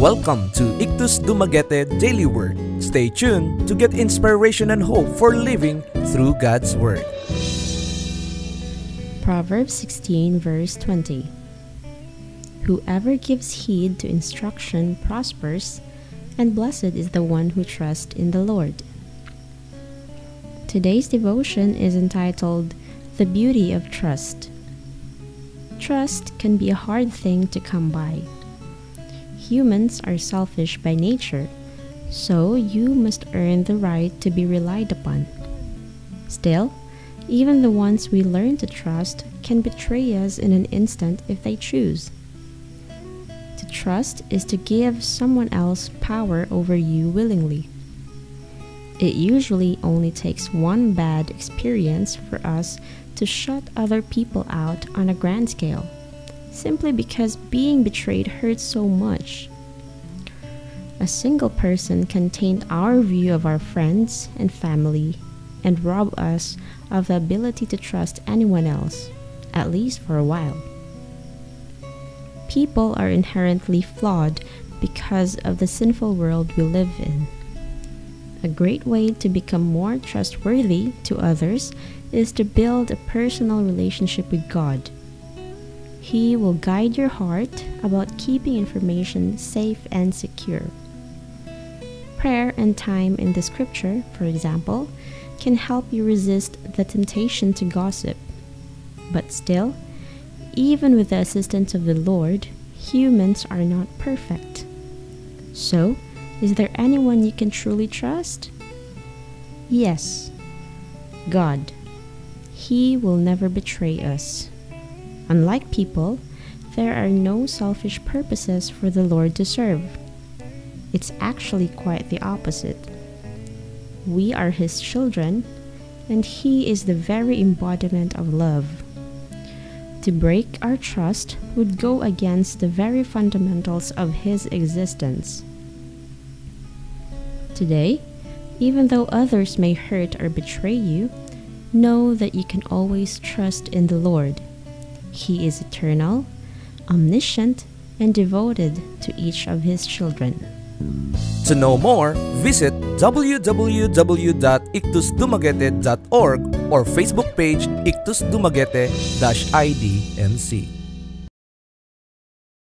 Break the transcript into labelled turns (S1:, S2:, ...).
S1: Welcome to Ictus Dumaguete Daily Word. Stay tuned to get inspiration and hope for living through God's Word.
S2: Proverbs 16, verse 20. Whoever gives heed to instruction prospers, and blessed is the one who trusts in the Lord. Today's devotion is entitled The Beauty of Trust. Trust can be a hard thing to come by. Humans are selfish by nature, so you must earn the right to be relied upon. Still, even the ones we learn to trust can betray us in an instant if they choose. To trust is to give someone else power over you willingly. It usually only takes one bad experience for us to shut other people out on a grand scale, simply because being betrayed hurts so much. A single person can taint our view of our friends and family and rob us of the ability to trust anyone else, at least for a while. People are inherently flawed because of the sinful world we live in. A great way to become more trustworthy to others is to build a personal relationship with God. He will guide your heart about keeping information safe and secure. Prayer and time in the scripture, for example, can help you resist the temptation to gossip. But still, even with the assistance of the Lord, humans are not perfect. So, is there anyone you can truly trust? Yes, God. He will never betray us. Unlike people, there are no selfish purposes for the Lord to serve. It's actually quite the opposite. We are His children, and He is the very embodiment of love. To break our trust would go against the very fundamentals of His existence. Today, even though others may hurt or betray you, know that you can always trust in the Lord. He is eternal, omniscient, and devoted to each of His children.
S1: To know more, visit www.ictusdumaguete.org or Facebook page Ictus Dumaguete-IDNC.